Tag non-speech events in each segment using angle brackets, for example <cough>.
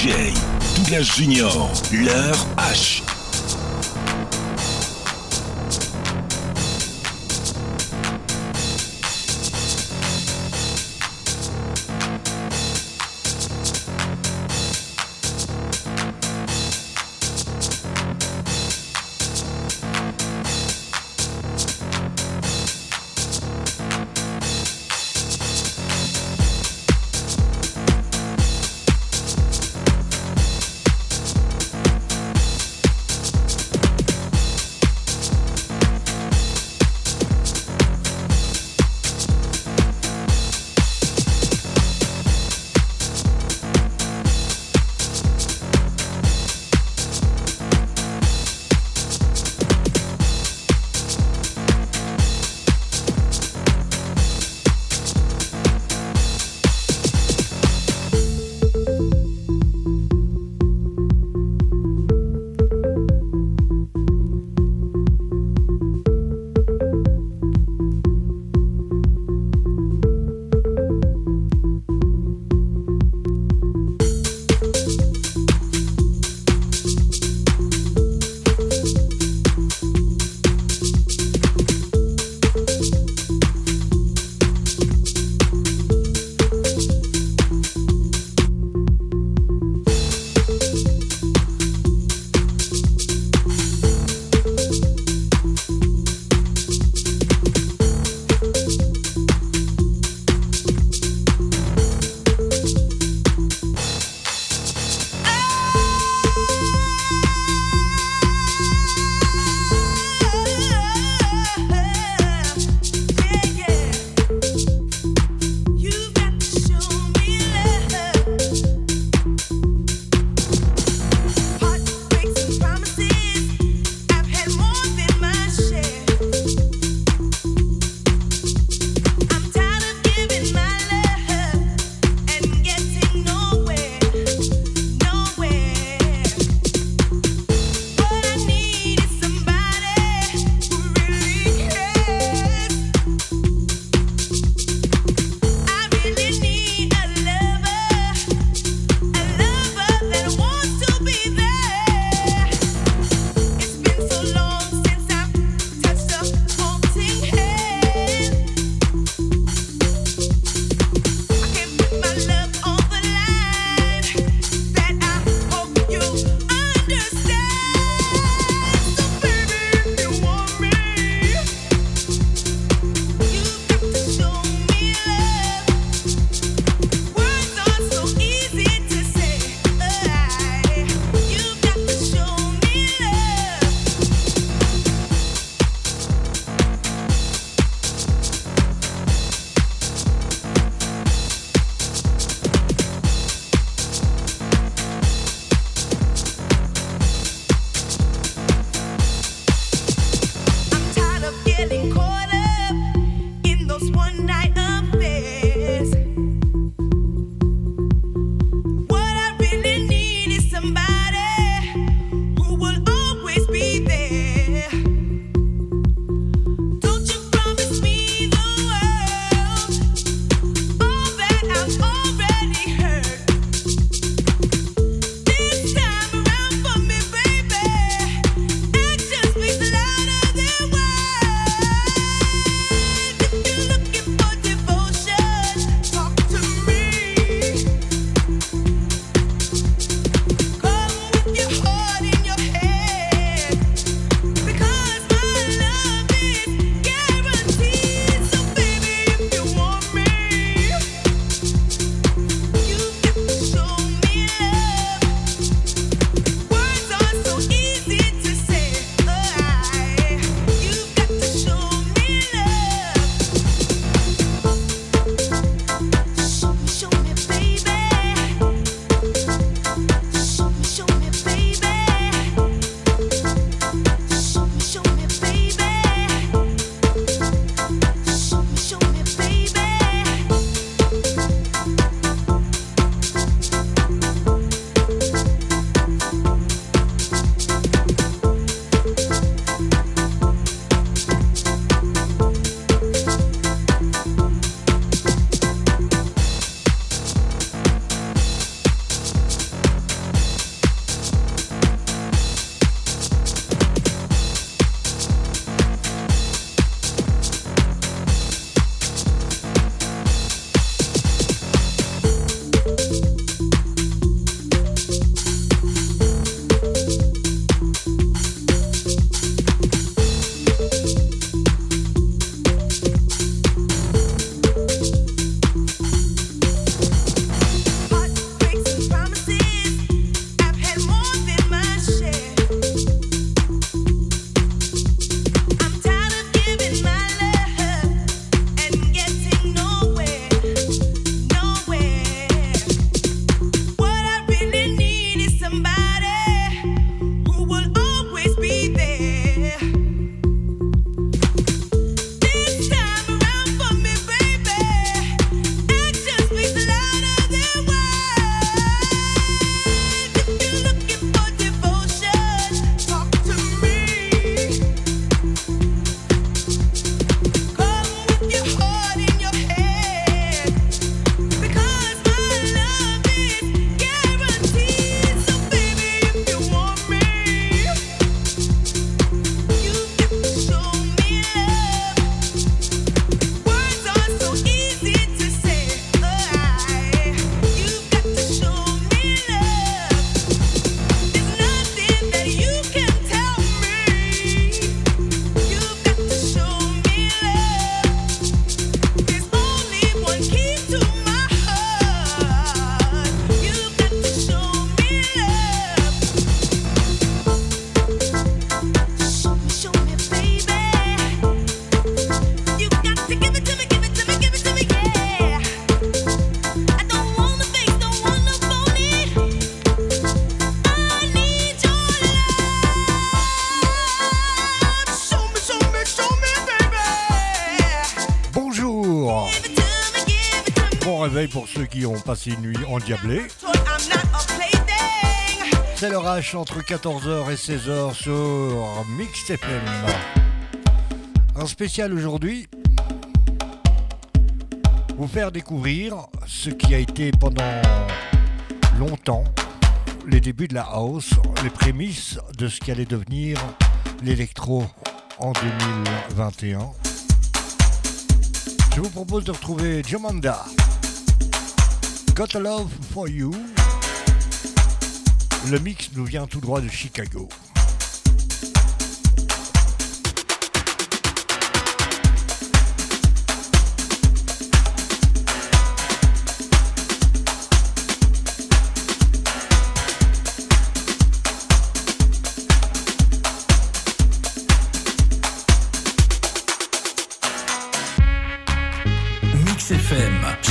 DJ, Douglas Junior, leur H. pour ceux qui ont passé une nuit endiablée. C'est le entre 14h et 16h sur Mix FM. Un spécial aujourd'hui, vous faire découvrir ce qui a été pendant longtemps les débuts de la house, les prémices de ce qui allait devenir l'électro en 2021. Je vous propose de retrouver Jamanda. Got a Love for You. Le mix nous vient tout droit de Chicago.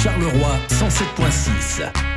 Charleroi 107.6.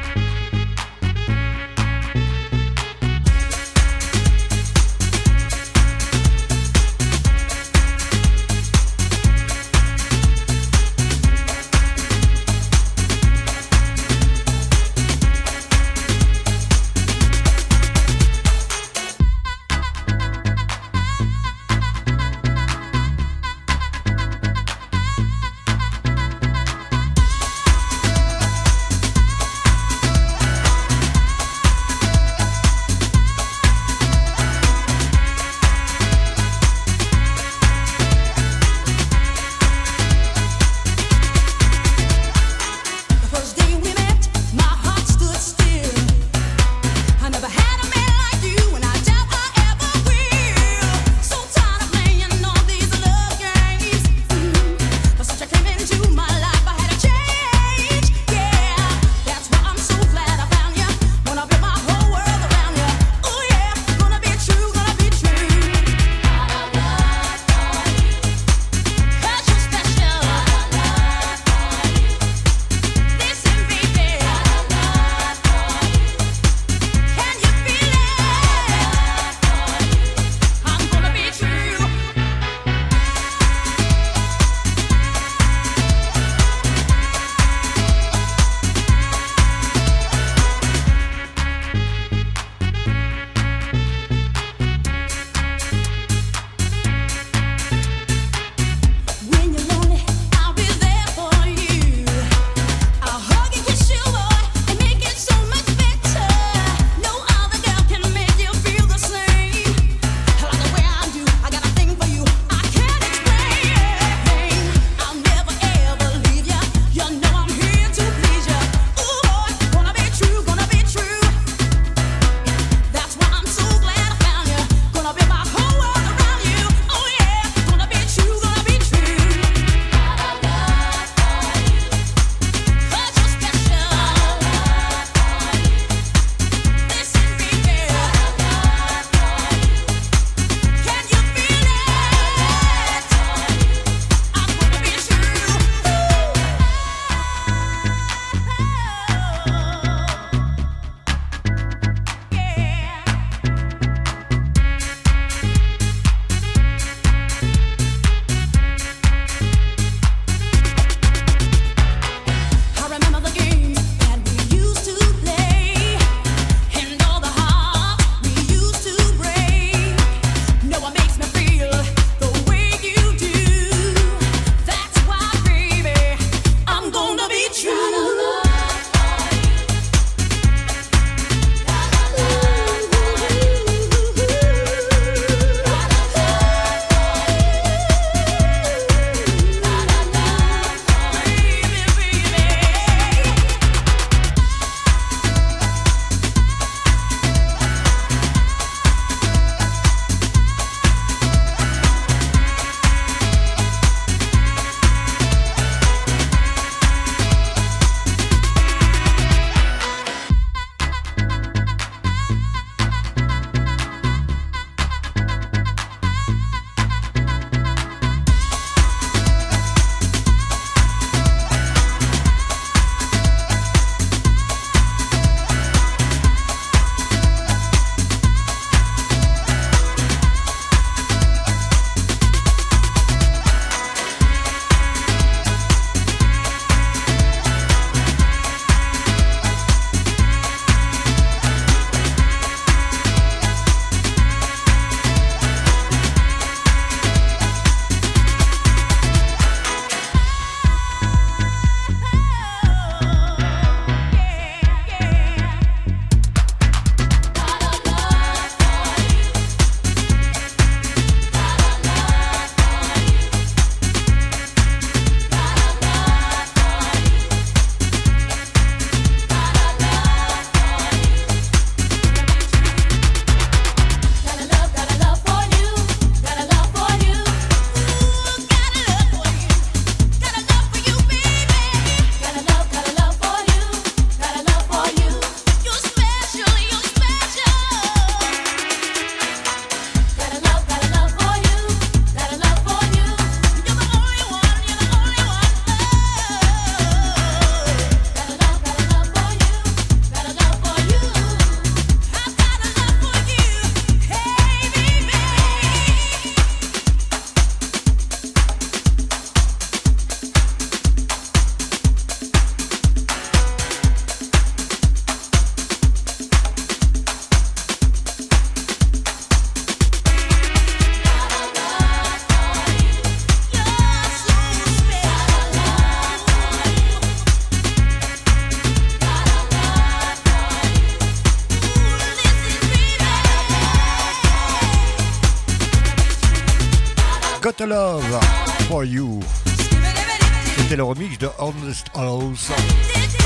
Honest House,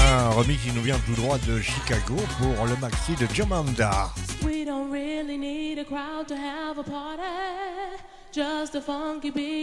un remix qui nous vient tout droit de Chicago pour le maxi de Jamanda. We don't really need a crowd to have a party. Just a funky beat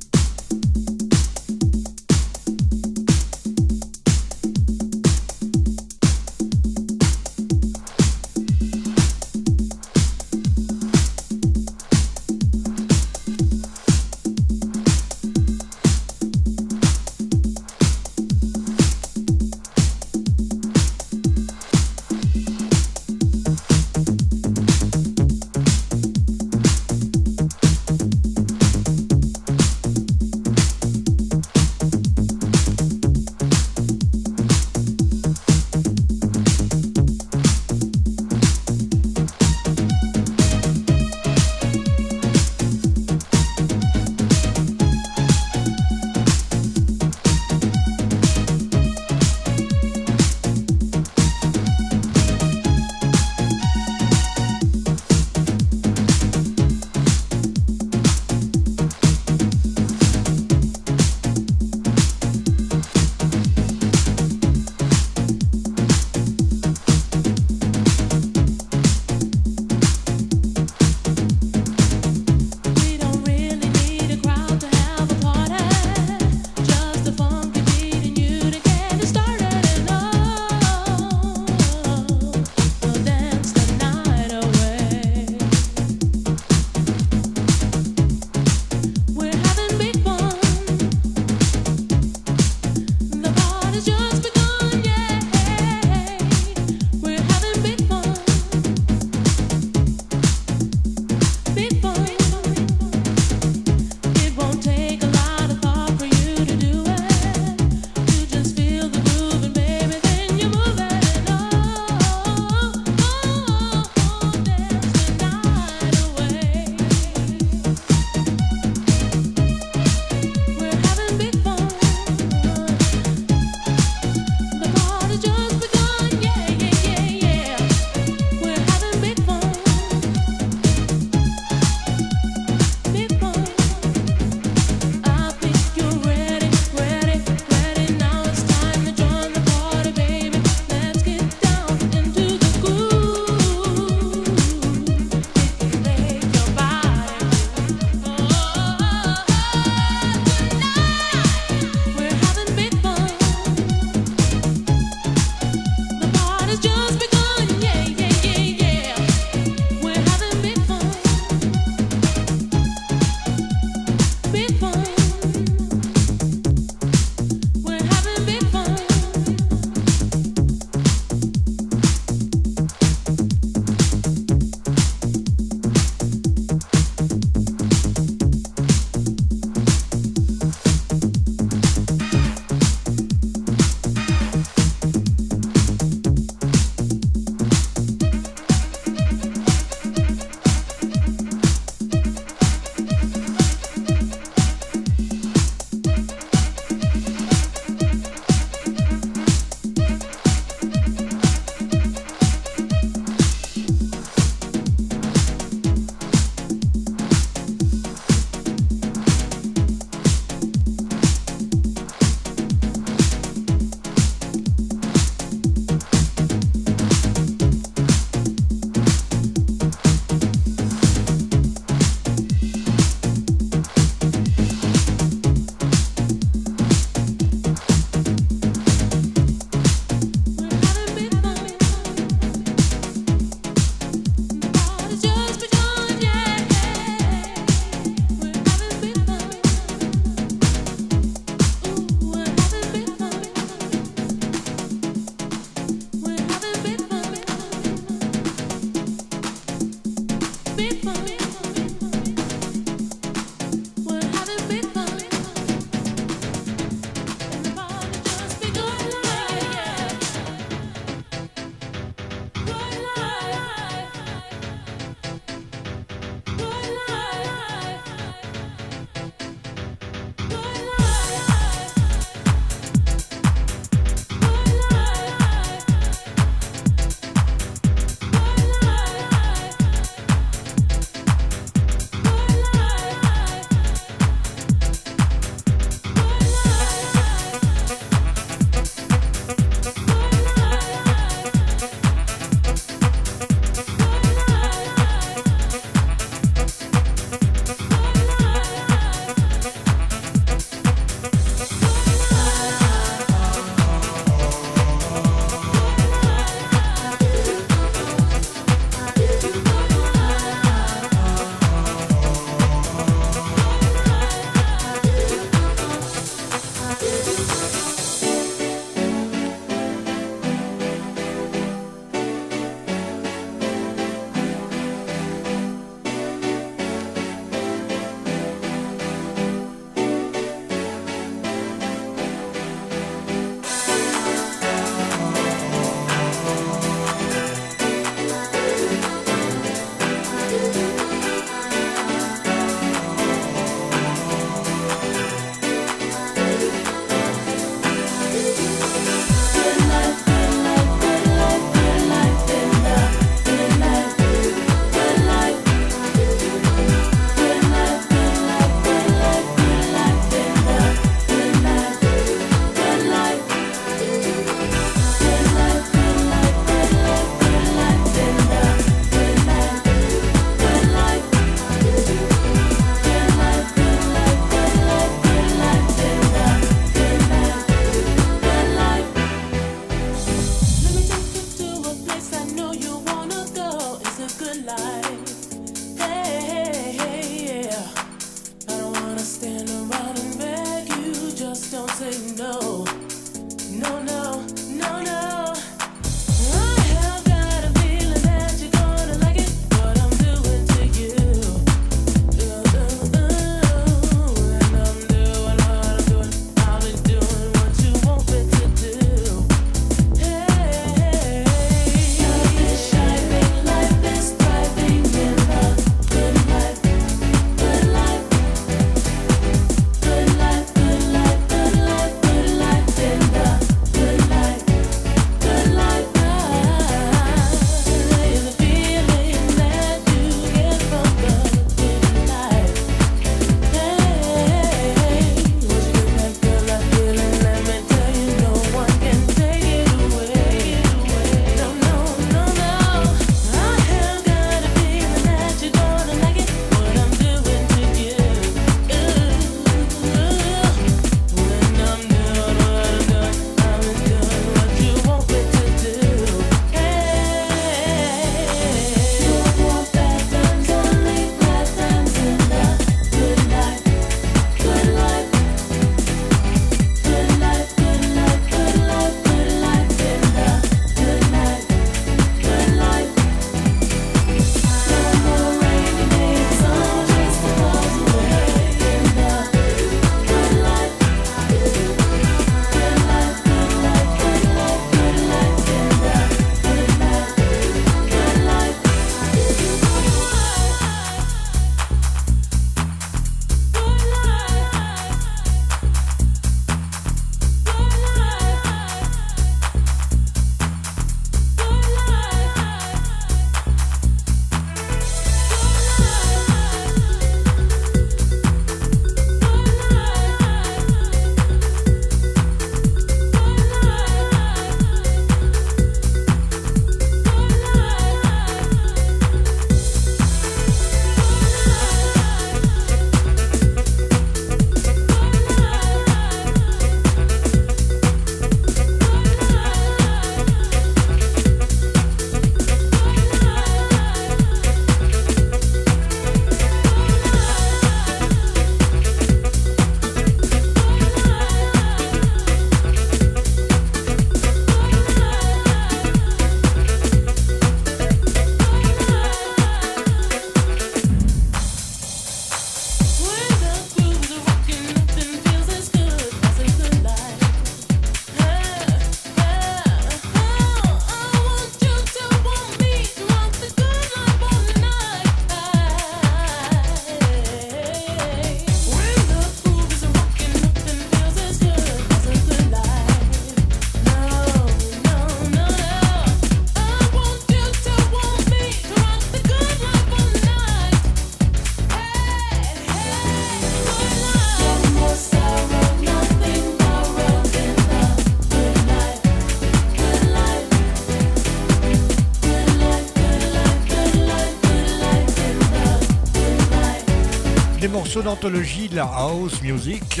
morceau d'anthologie de la house music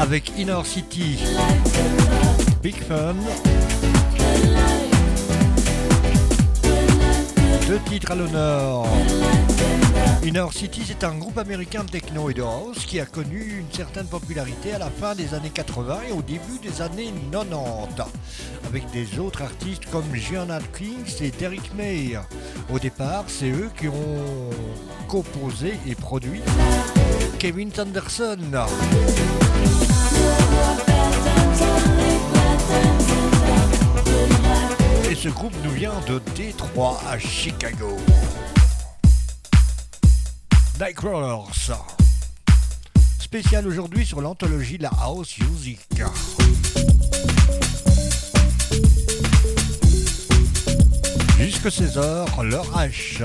avec Inner City, Big Fun. Deux titres à l'honneur. Inner City, c'est un groupe américain de techno et de house qui a connu une certaine popularité à la fin des années 80 et au début des années 90, avec des autres artistes comme Gianna Kings et Derek May. Au départ, c'est eux qui ont composé et produit Kevin Sanderson. Et ce groupe nous vient de Détroit à Chicago. Nightcrawlers. Spécial aujourd'hui sur l'anthologie La House Music. Jusque 16h, leur H.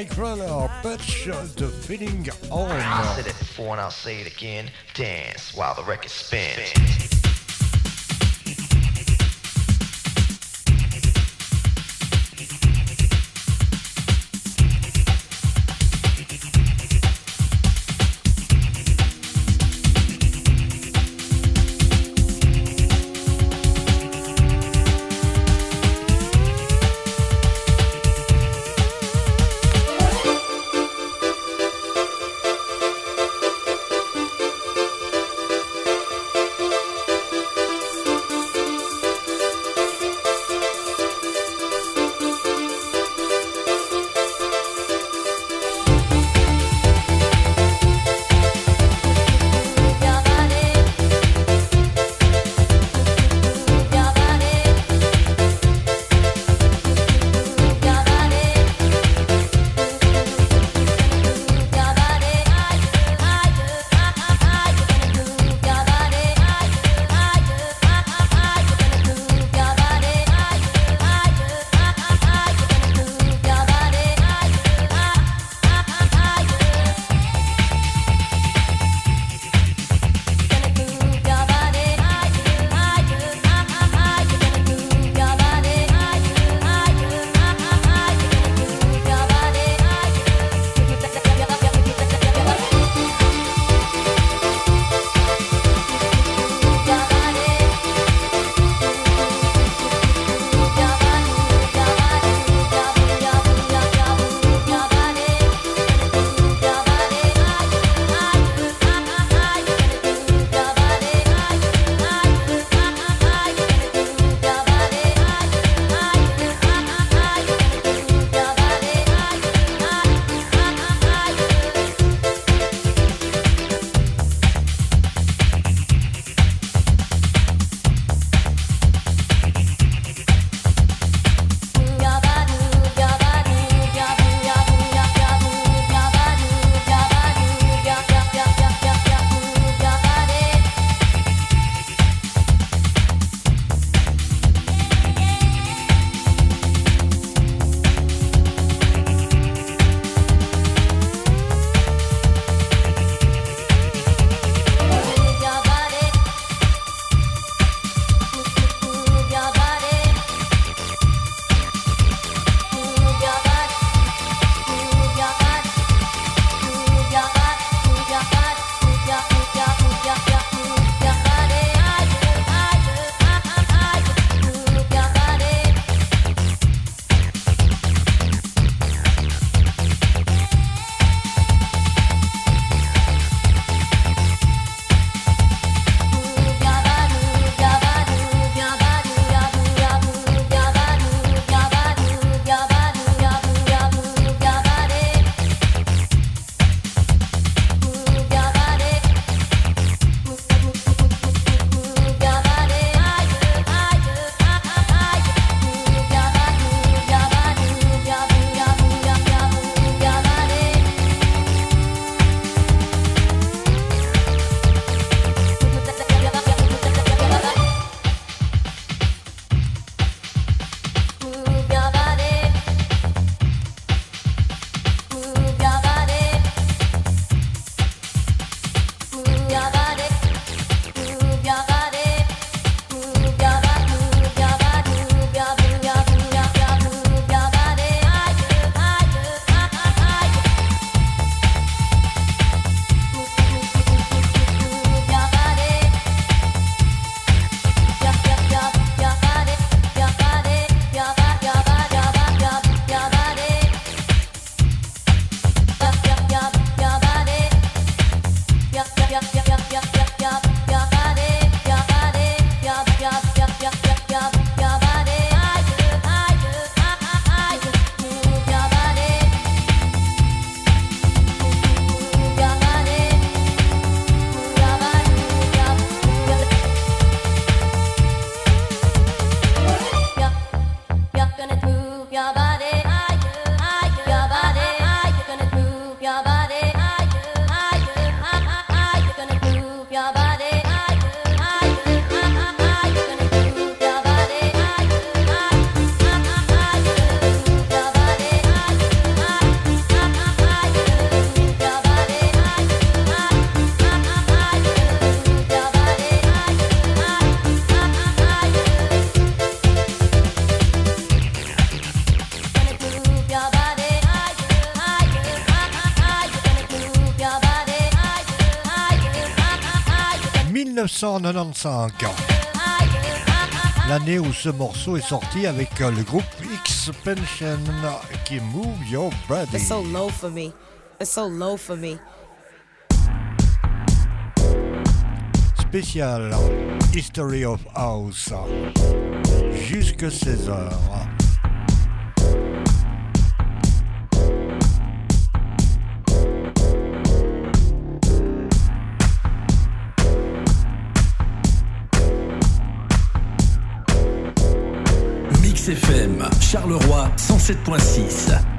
Nightcrawler, Touch the Feeling On. I said it before and I'll say it again. Dance while the record spins. 1995. L'année où ce morceau est sorti avec le groupe X-Pension qui Move Your Body. It's so low for me. It's so low for me. Spécial History of House. Jusque 16h. Mix FM, Charleroi 107.6.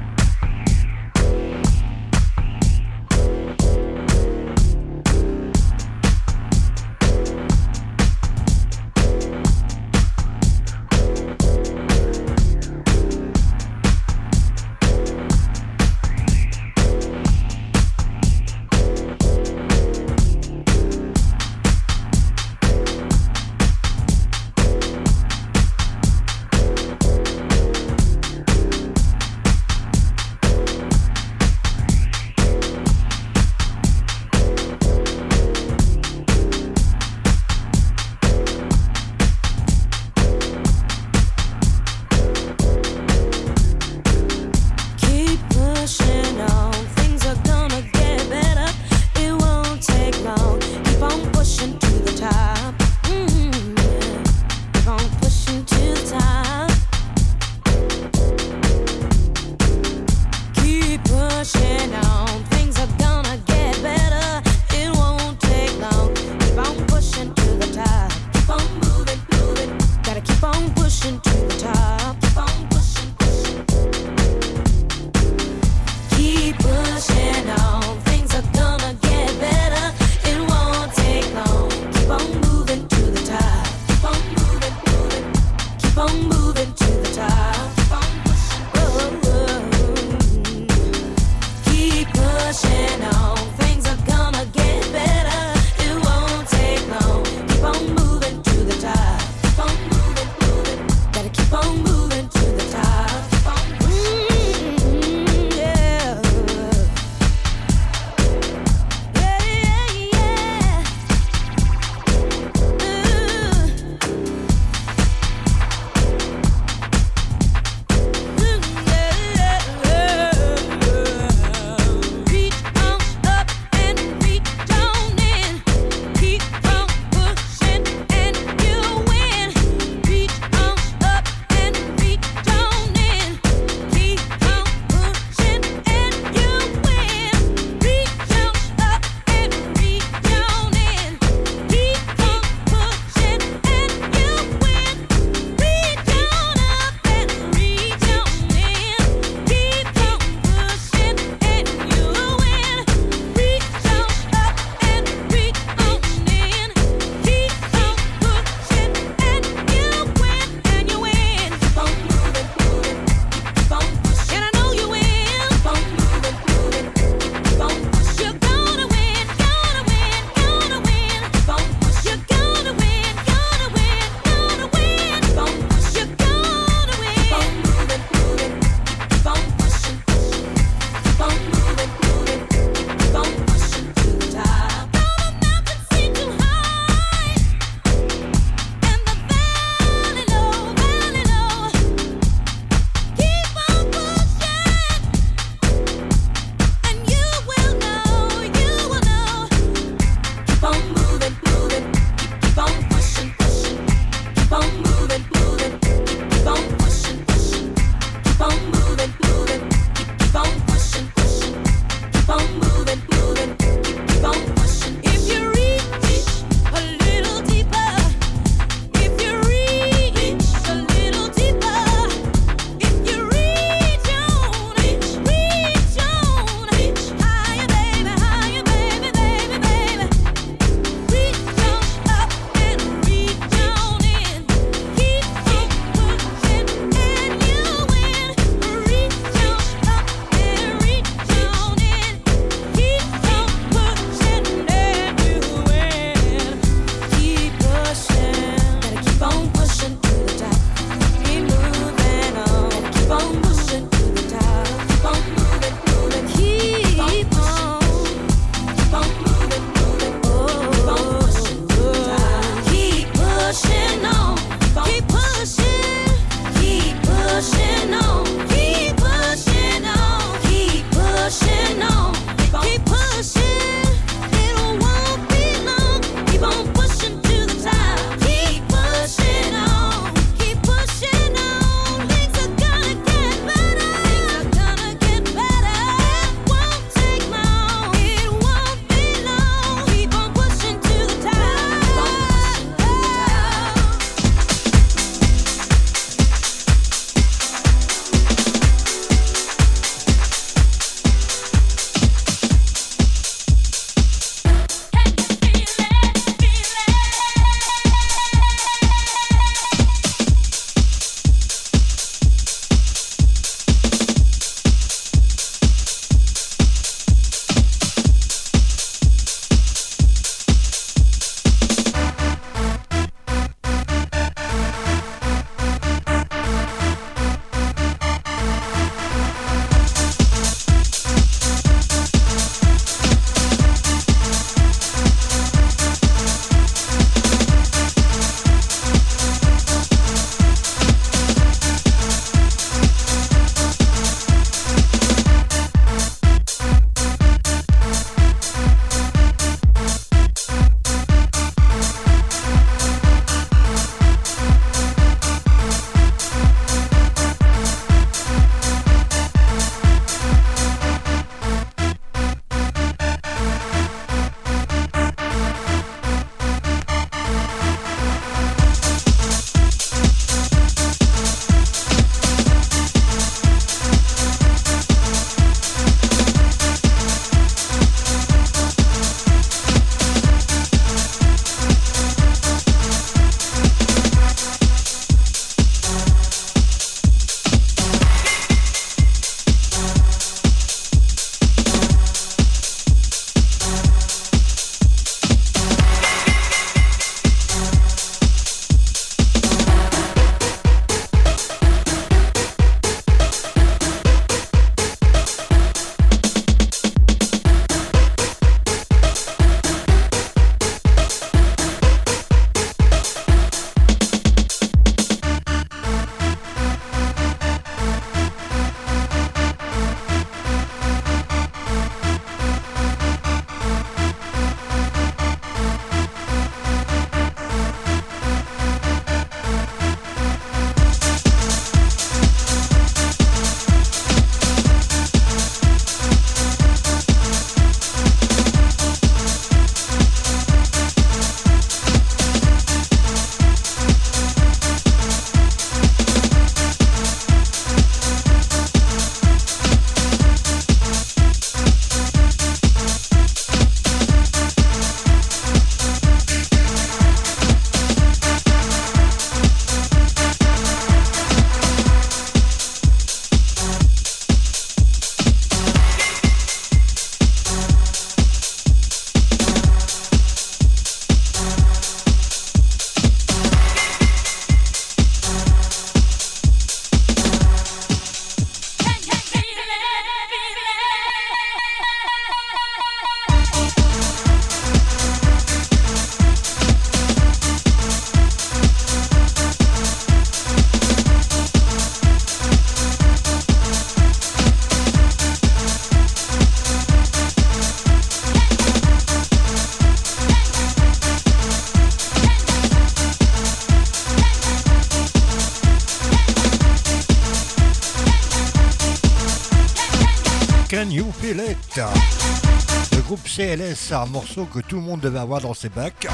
CLS, un morceau que tout le monde devait avoir dans ses bacs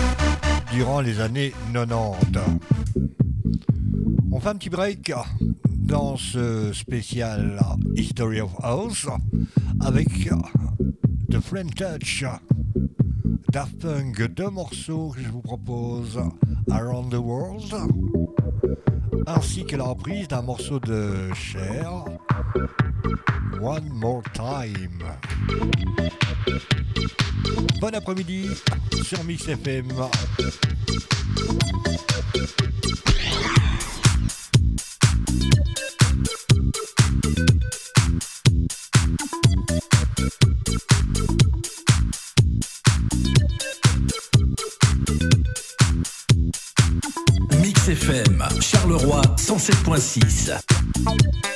durant les années 90. On fait un petit break dans ce spécial History of House avec The Friend Touch. Daft Punk, deux morceaux que je vous propose Around the World, ainsi que la reprise d'un morceau de Cher, One More Time. Bon après-midi sur Mix FM. Mix FM, Charleroi 107.6.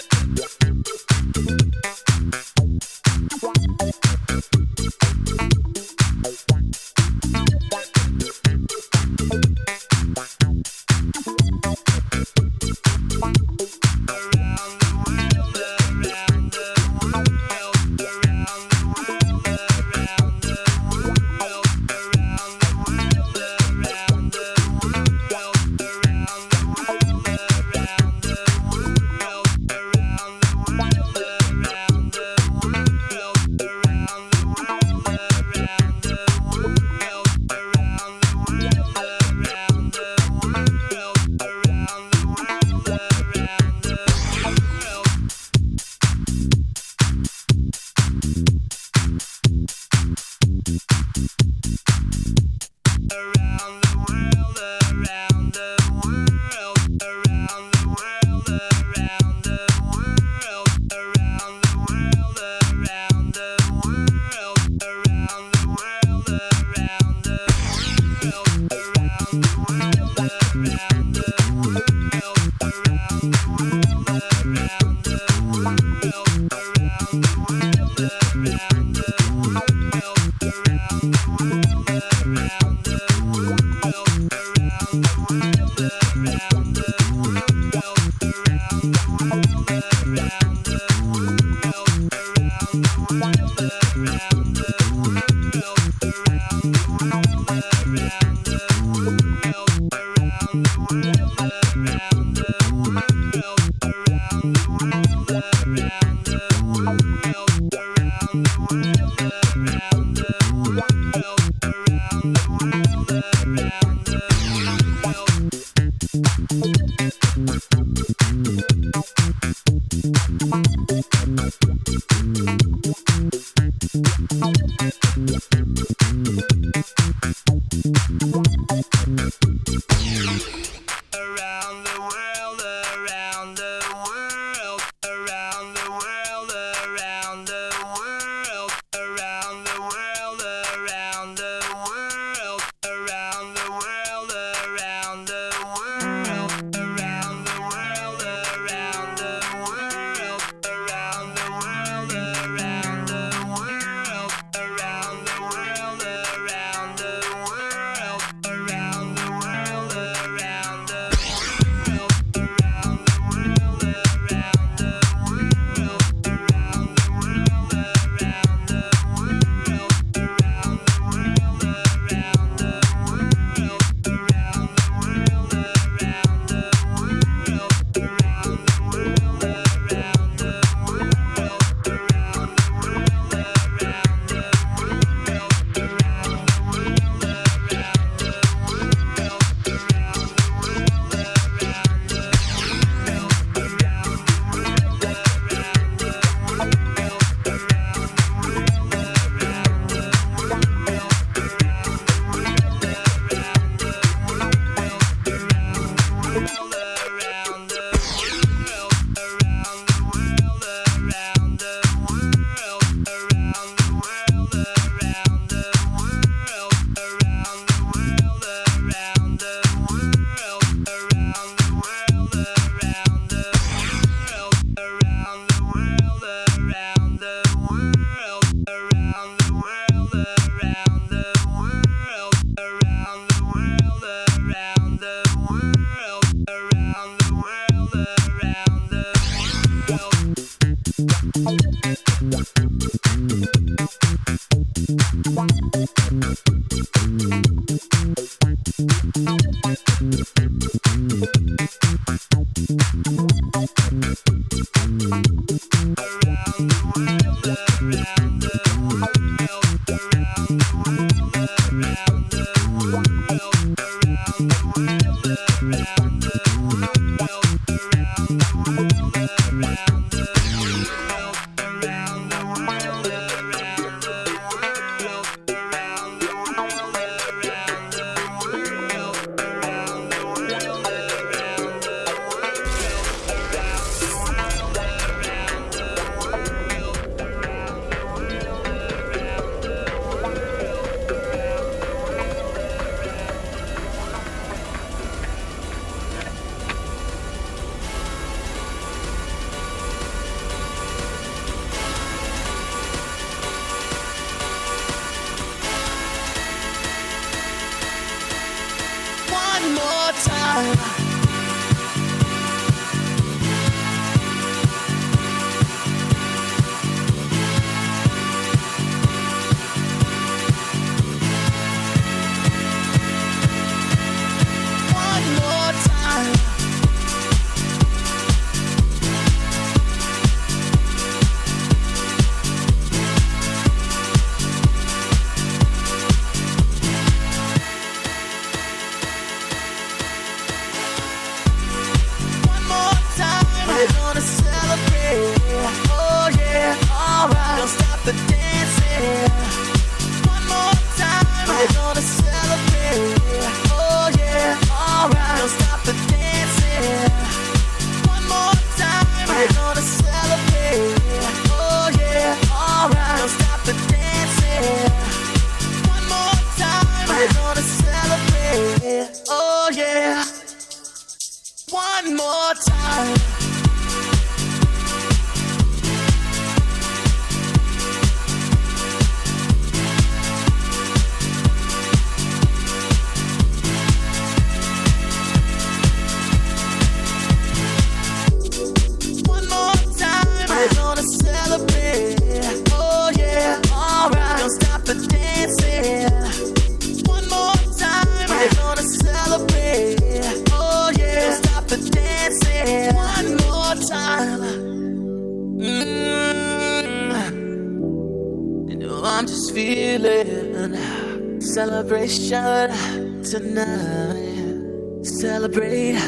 celebration tonight. Celebrate,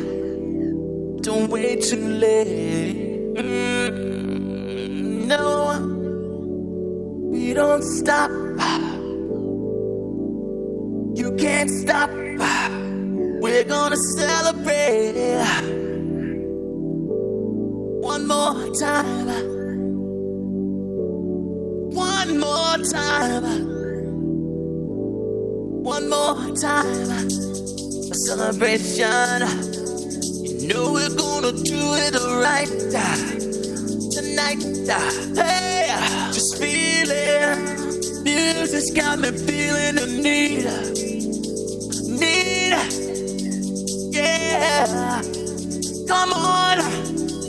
don't wait too late. Mm, no, we don't stop. You can't stop. We're gonna celebrate one more time. One more time one more time. A celebration. You know we're gonna do it right tonight. Hey, just feeling. Music's got me feeling the need. Need. Yeah. Come on.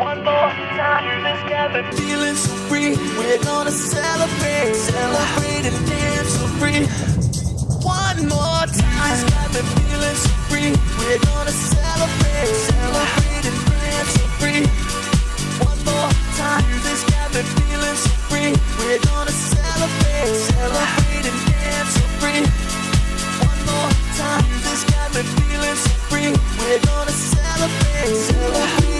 One more time. Got me feeling so free. We're gonna celebrate, celebrate and dance so free. One more time. Got me feeling so free. We're gonna celebrate, celebrate and dance so free. One more time, got me feeling so free. We're gonna celebrate, celebrate and dance so free. One more time, got me feeling so free. We're gonna celebrate, celebrate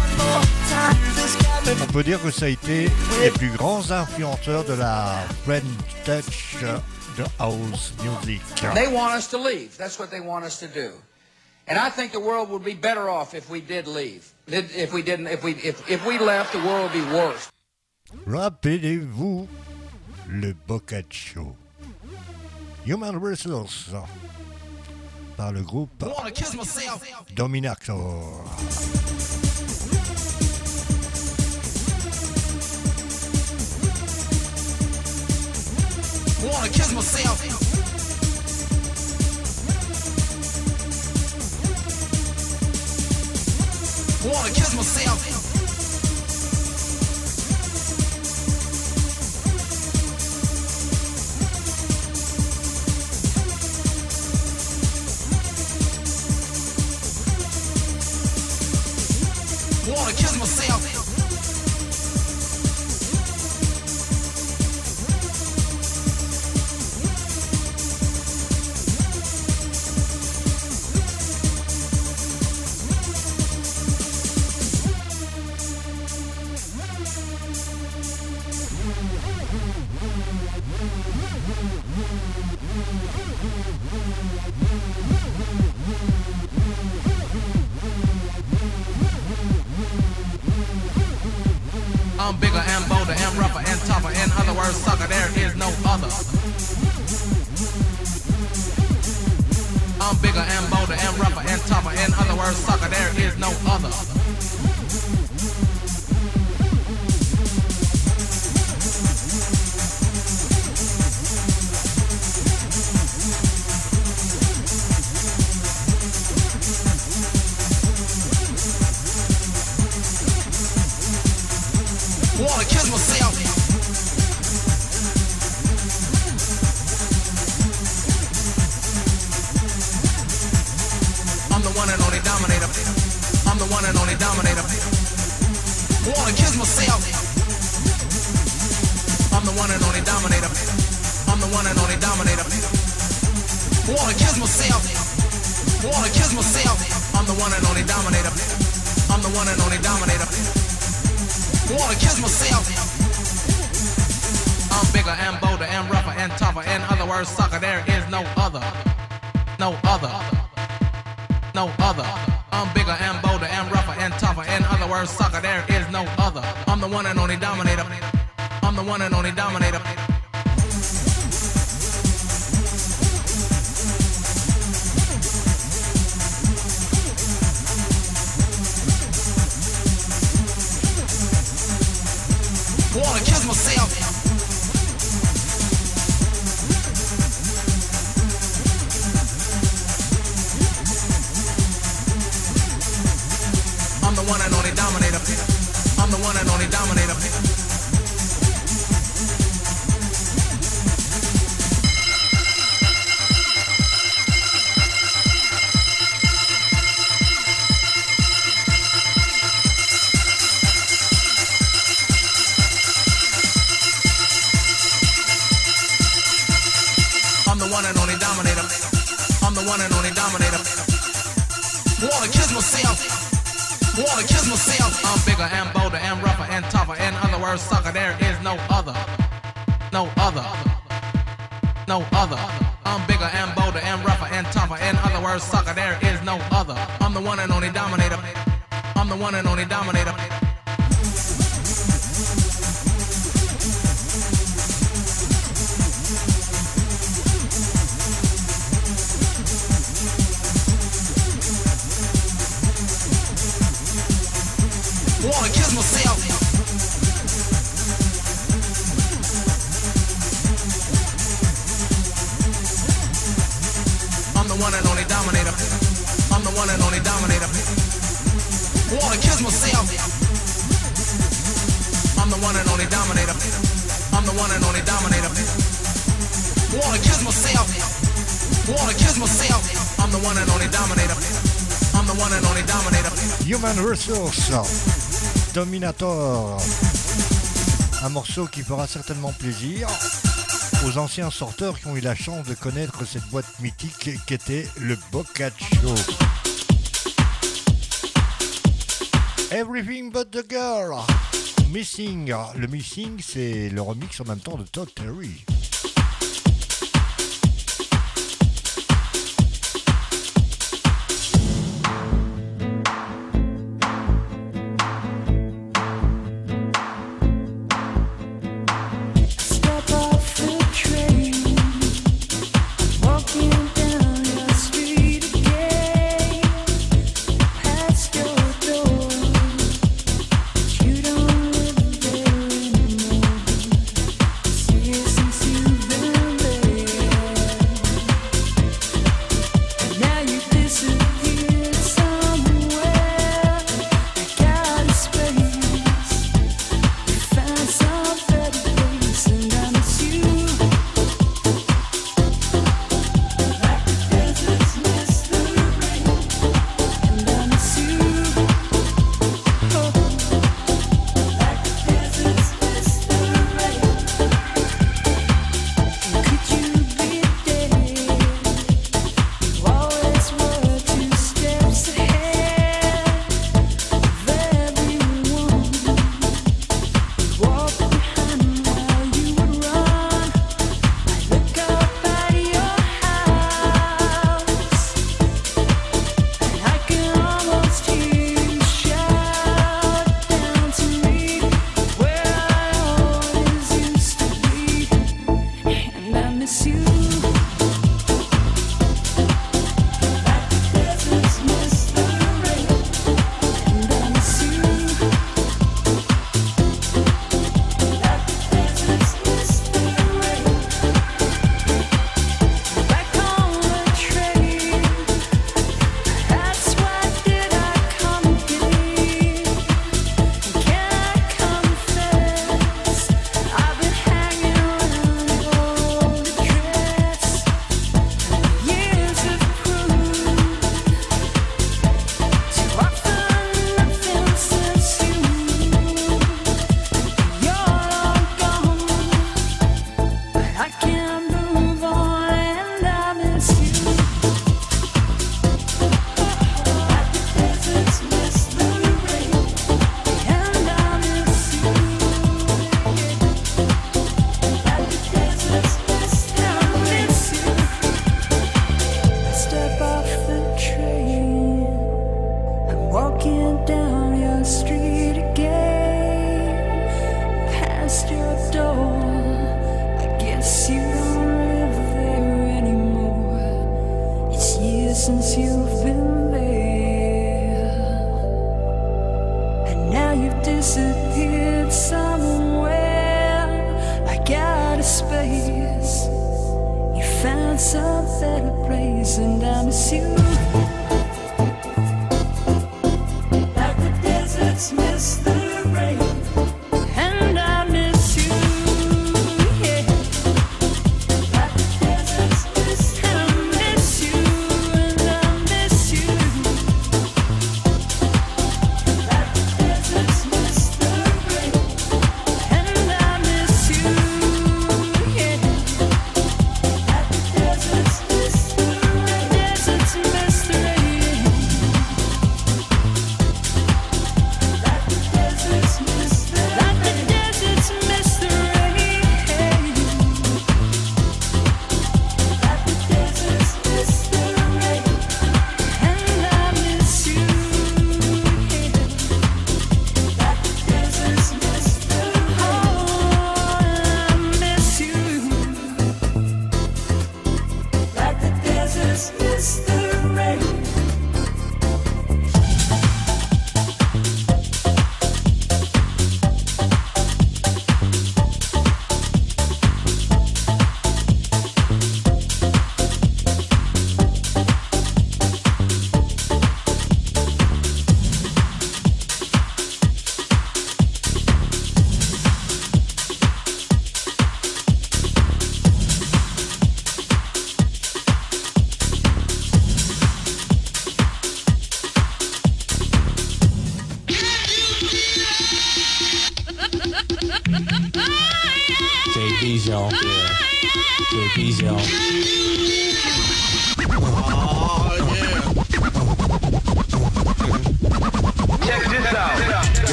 On peut dire que ça a été les plus grands influenceurs de la French Touch de house music. They want us to leave. That's what they want us to do. And I think the world would be better off if we did leave. If we didn't, if we, if, if we left, the world would be worse. Rappelez-vous le Boccaccio. Human Resource par le groupe Dominator. Wanna kiss myself. Wanna kiss myself. Wanna kiss myself. Un morceau qui fera certainement plaisir aux anciens sorteurs qui ont eu la chance de connaître cette boîte mythique qu'était le Boccaccio. Everything but the girl. Missing. Le missing, c'est le remix en même temps de Todd Terry.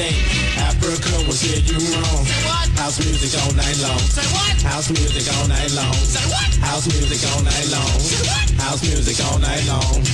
think Africa will say you wrong. Say what? House music all night long. Say what? House music all night long. Say what? House music all night long. Say what? House music all night long.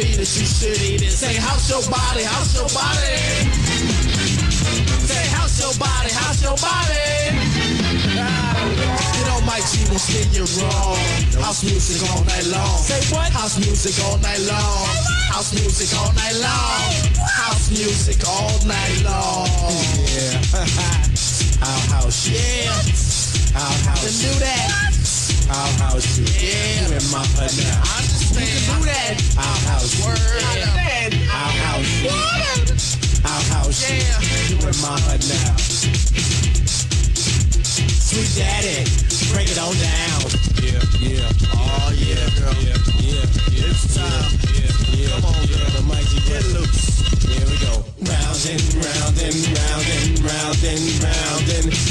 If I feed it, you should eat it. Say, house your body, house your body. Say, house your body, house your body. Ah. You know Mike G will steer you wrong. House music all night long. Say what? House music all night long. House music all night long. House music all night long. Yeah. <laughs> Our house. Yeah. Our house. Can do that. Our house. Yeah. You in my hood now. You can do that. Our house. Word. Yeah. Our house. Our house. Yeah. You in my hood now. Sweet daddy, break it on down. Yeah.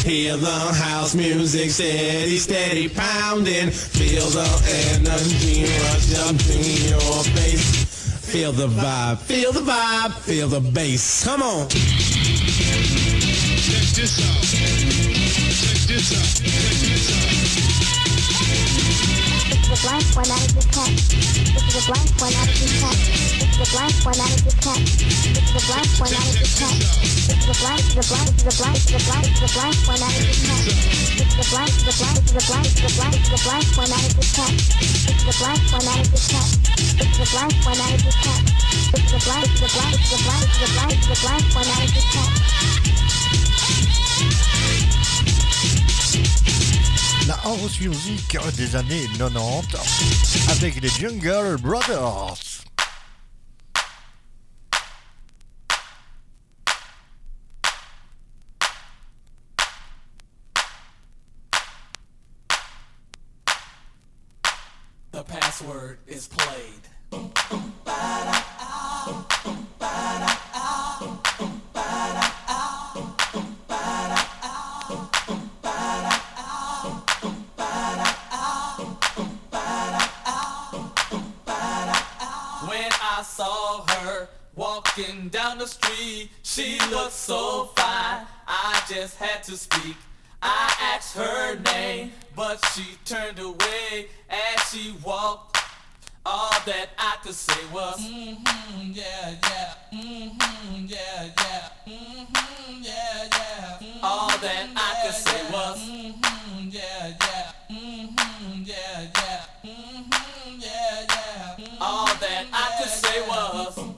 Hear the house music steady, steady pounding. Feel the energy rush up to your face. Feel the vibe, feel the vibe, feel the bass. Come on. Check this out. Check this out. Check this This is a blank one out of this hat. This is a blank one out of this hat. This is a blank one out of this hat. This is a blank one out of this hat. This is a blank, the blank, the blank, the blank, the blank one out of this hat. This is a blank, the blank, the blank, the blank, the blank one out of this hat. This is a blank one out of this hat. This is a blank one out of this hat. This is a blank, the blank, the blank, the blank, the blank one out of this hat. La house music des années 90 avec les Jungle Brothers. The password is played. The street, she looked so fine. I just had to speak. I asked her name, but she turned away as she walked. All that I could say was, mm-hmm, yeah, yeah, mm-hmm, yeah, yeah, mm-hmm, yeah, yeah. All that I could say was, mm-hmm, yeah, yeah, mm-hmm, yeah, yeah, mm-hmm, yeah, yeah. All that I could say was,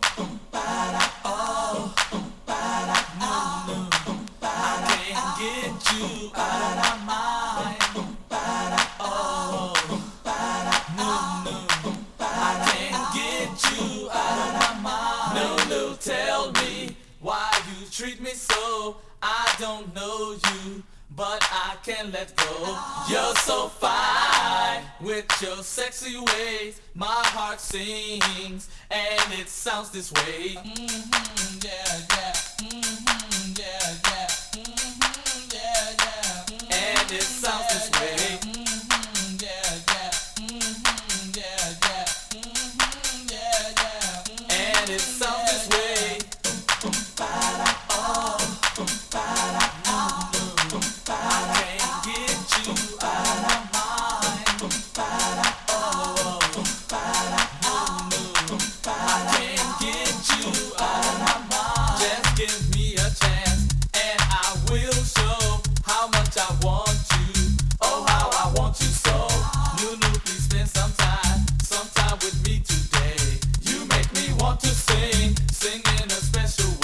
treat me so. I don't know you, but I can't let go. You're so fine with your sexy ways. My heart sings and it sounds this way. Mhm, yeah, yeah. Mhm, yeah, yeah. Mhm, yeah. And it sounds this way. sing, singing a special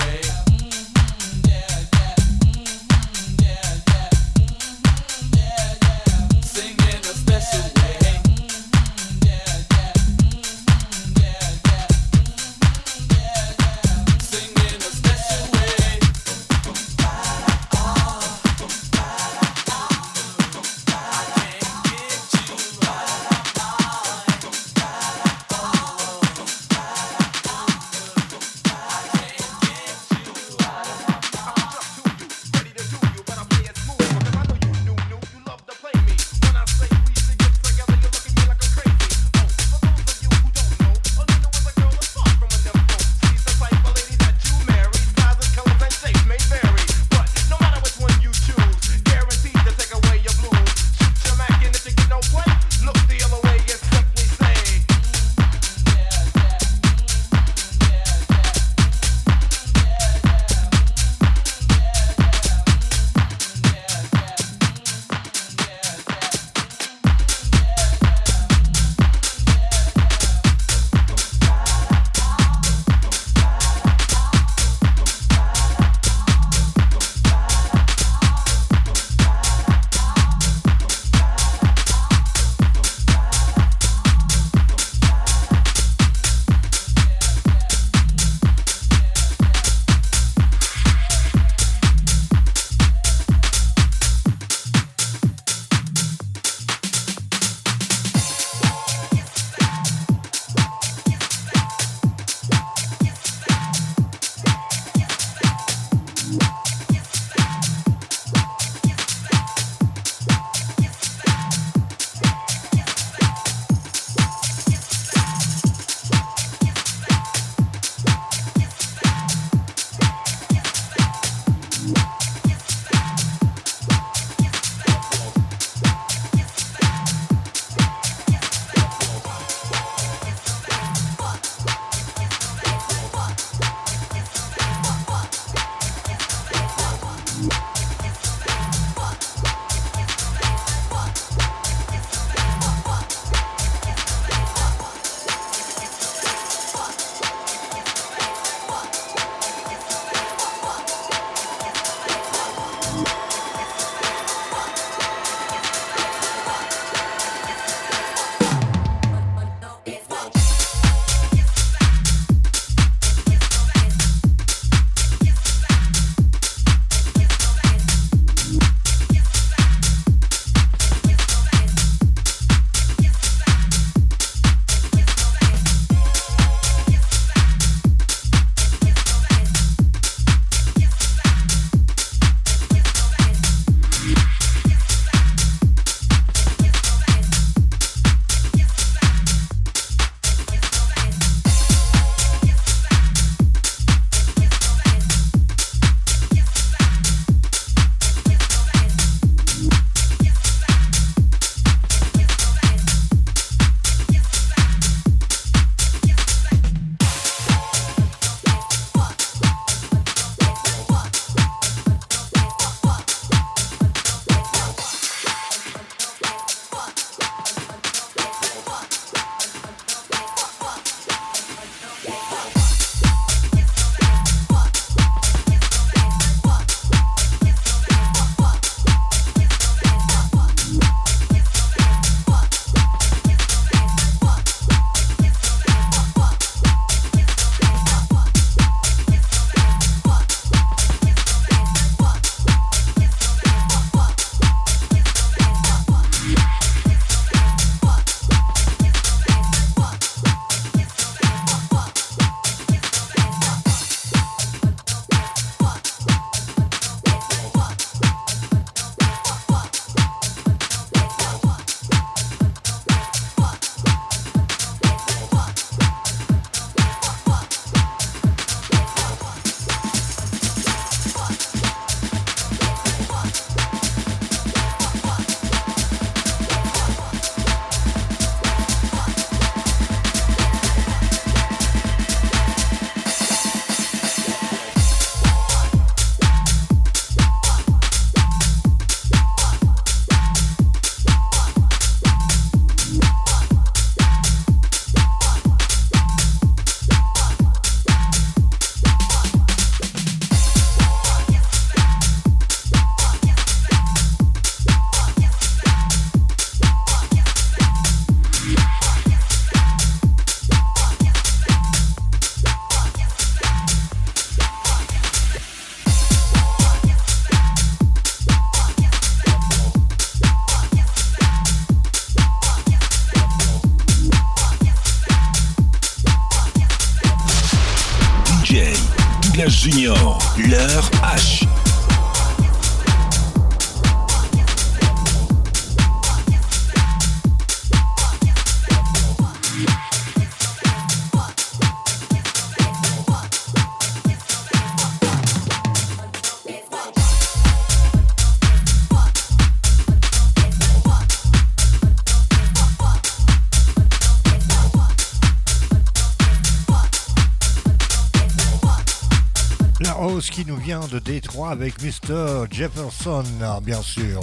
vient de Détroit avec Mr. Jefferson, bien sûr.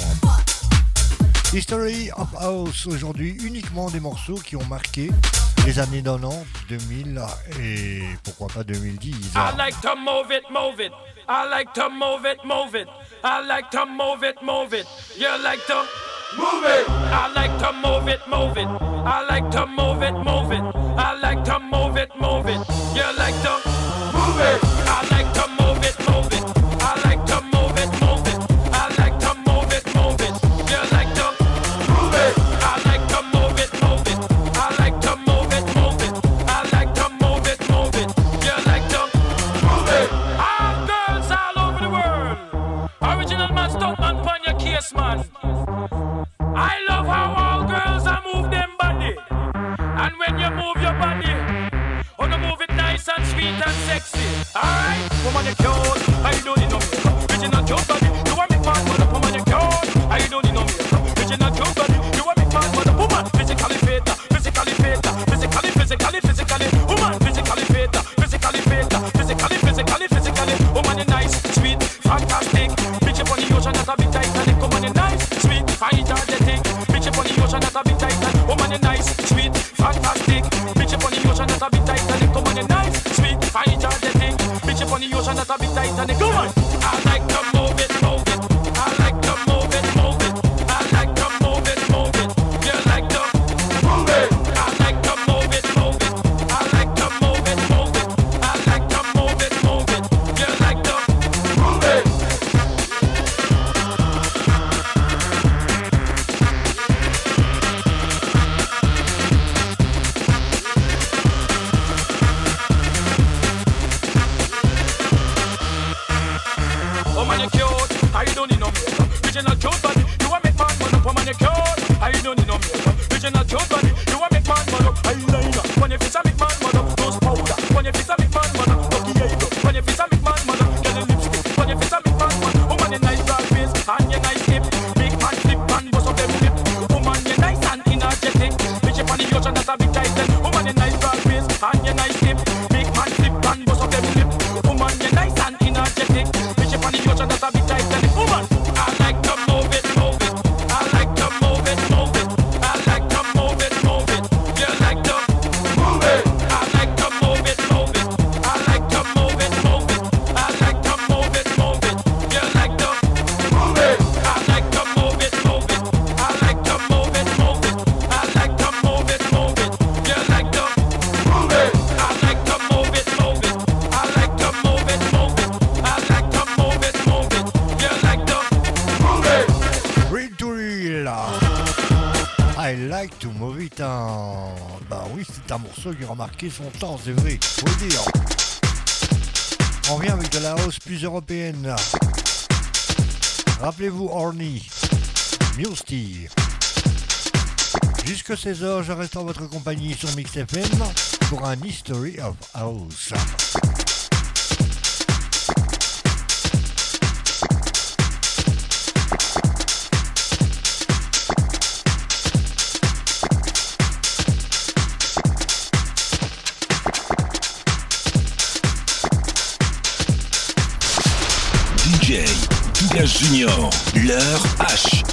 History of House, aujourd'hui uniquement des morceaux qui ont marqué les années 90, 2000 et pourquoi pas 2010. I like to move it, move it. I like to move it, move it. I like to move it, move it. You like to move it. I like to move it, move it. I like to move it, move it. marqué son temps, c'est vrai, faut le dire. On vient avec de la hausse plus européenne. Rappelez-vous Orny, Musty. Jusque 16h, je reste en votre compagnie sur Mix FM pour un History of House. Junior, l'heure H.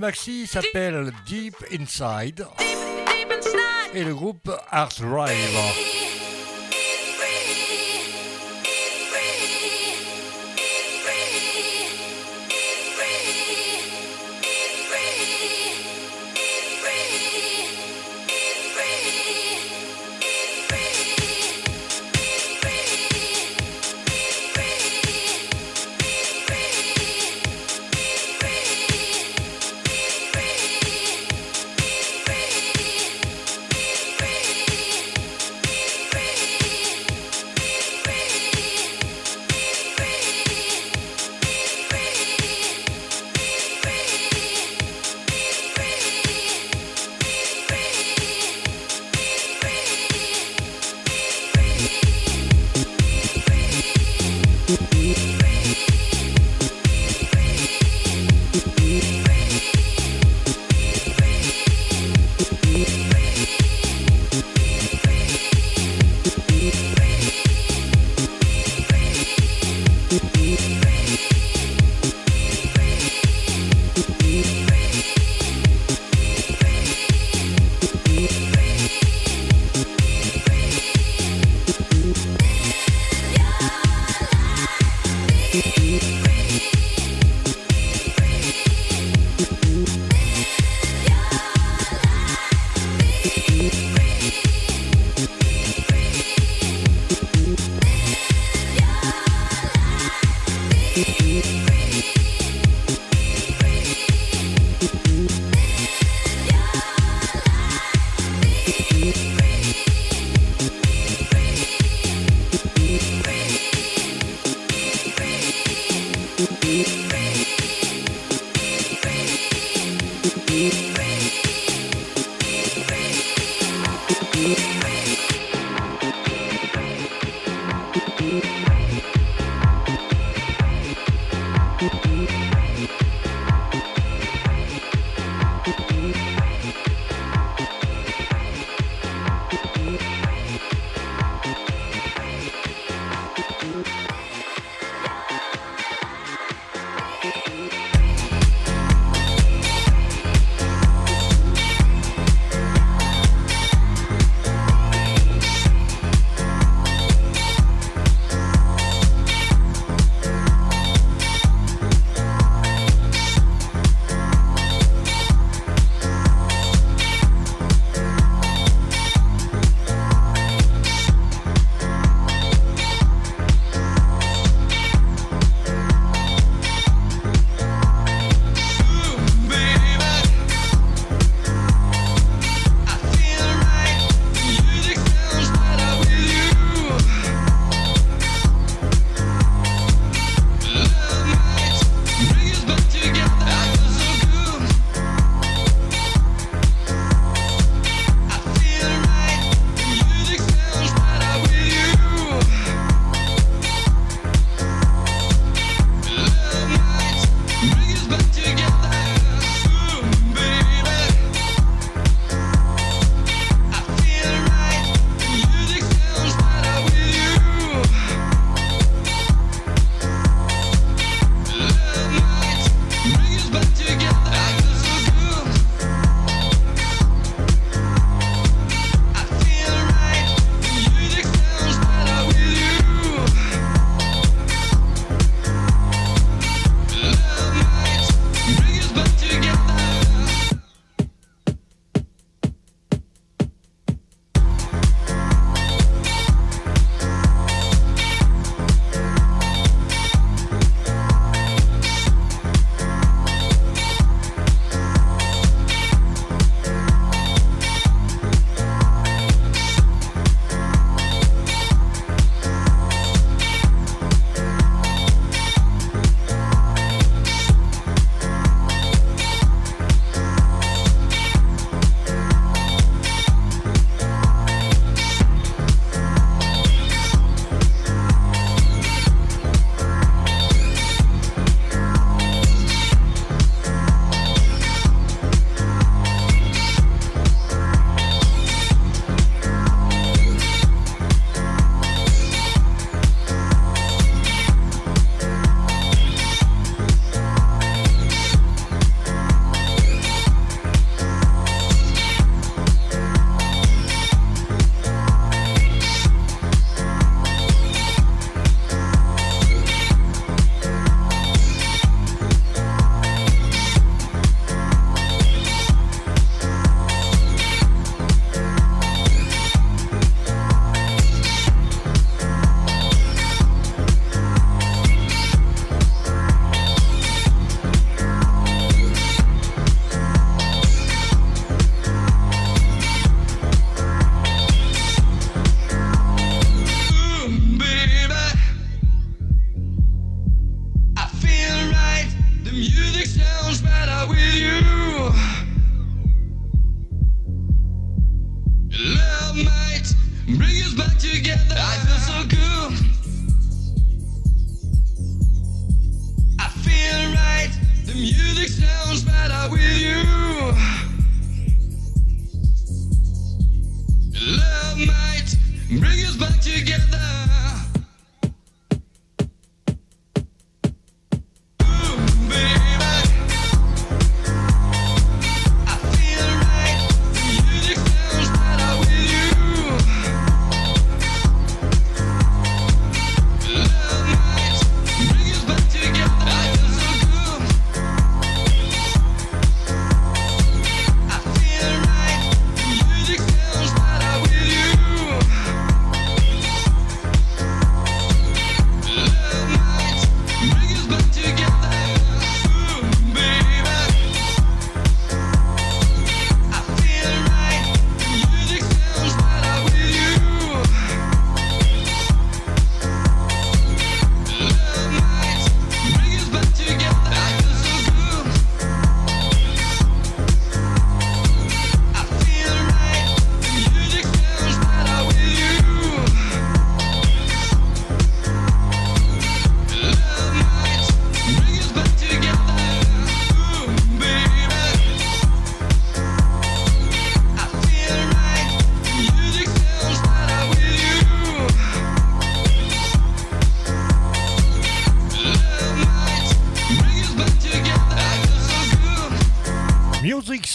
maxi s'appelle Deep Inside et le groupe Art Drive.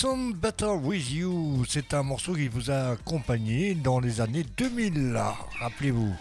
Sound Better With You, c'est un morceau qui vous a accompagné dans les années 2000, rappelez-vous.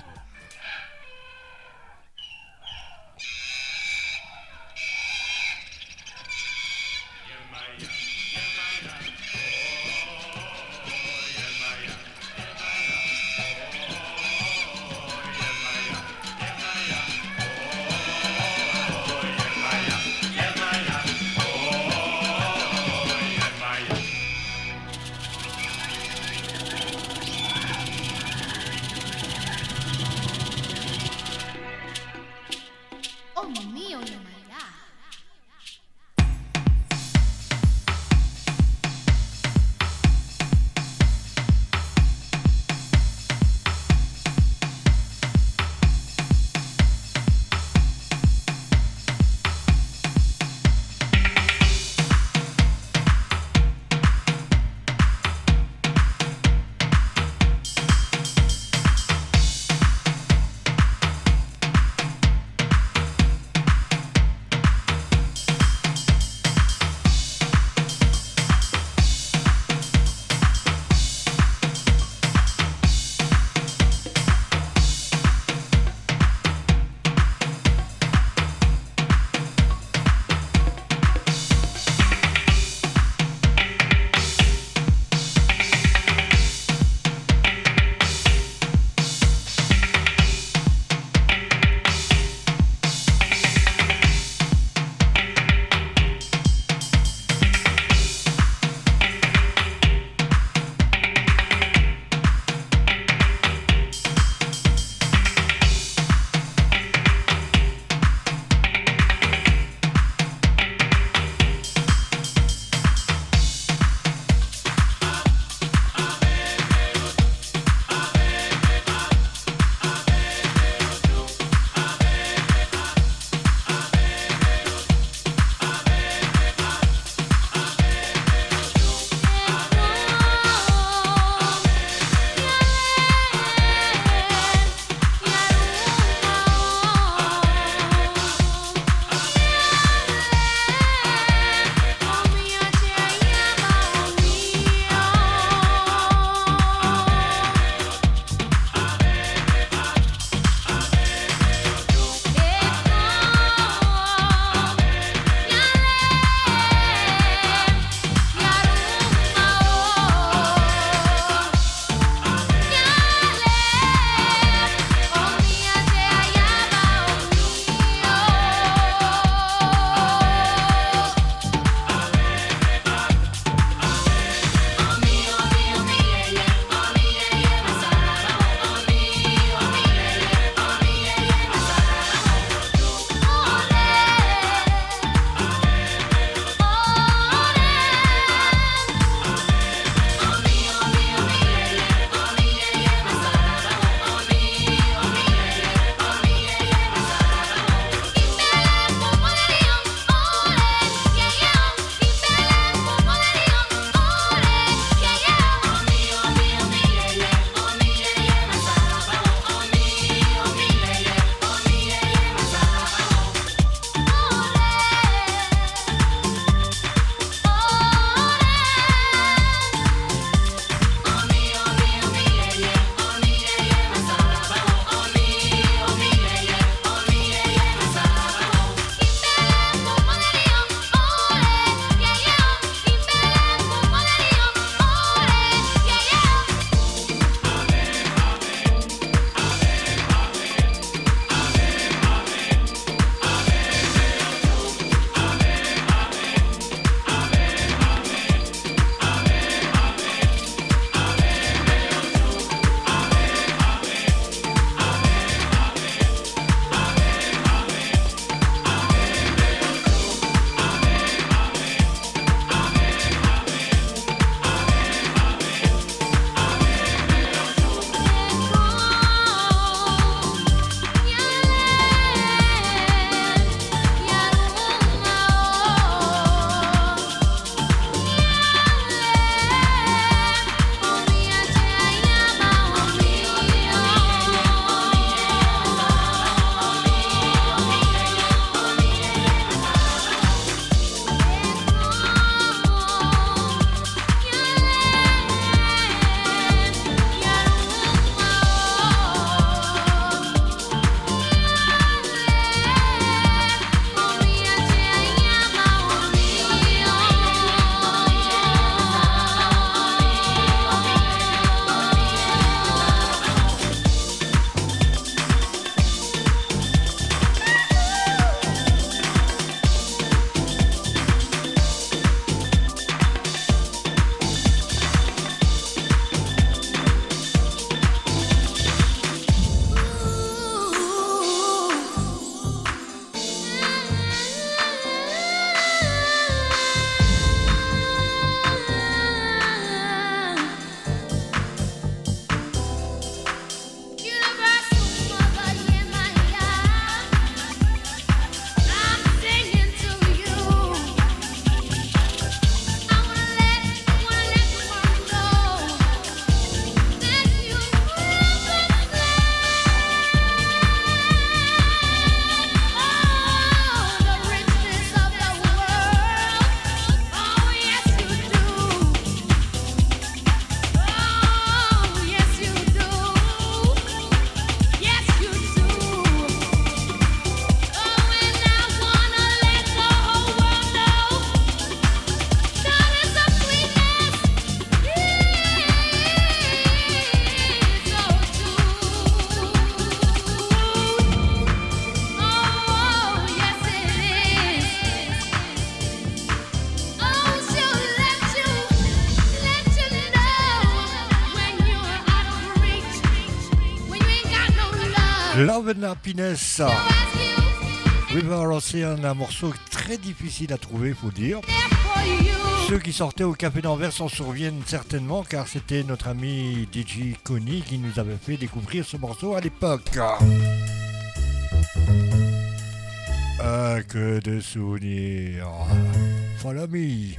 And Happiness. River Ocean, un morceau très difficile à trouver, faut dire. Ceux qui sortaient au Café d'Anvers s'en souviennent certainement car c'était notre ami DJ Connie qui nous avait fait découvrir ce morceau à l'époque. Ah, que de souvenirs. Follow me.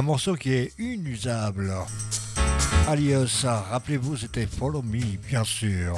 un morceau qui est inusable. Alios, rappelez-vous, c'était Follow Me, bien sûr.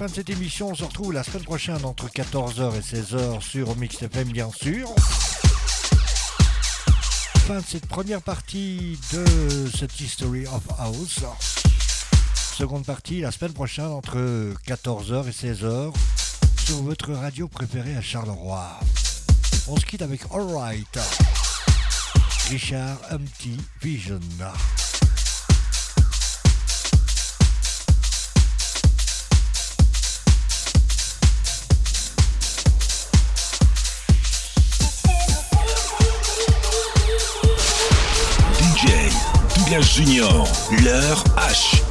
fin de cette émission. On se retrouve la semaine prochaine entre 14h et 16h sur Mix FM, bien sûr. Fin de cette première partie de cette History of House. Seconde partie la semaine prochaine entre 14h et 16h sur votre radio préférée à Charleroi. On se quitte avec Alright. Richard Humpty Vision. Junior, l'heure H.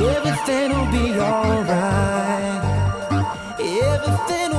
Everything will be alright. Everything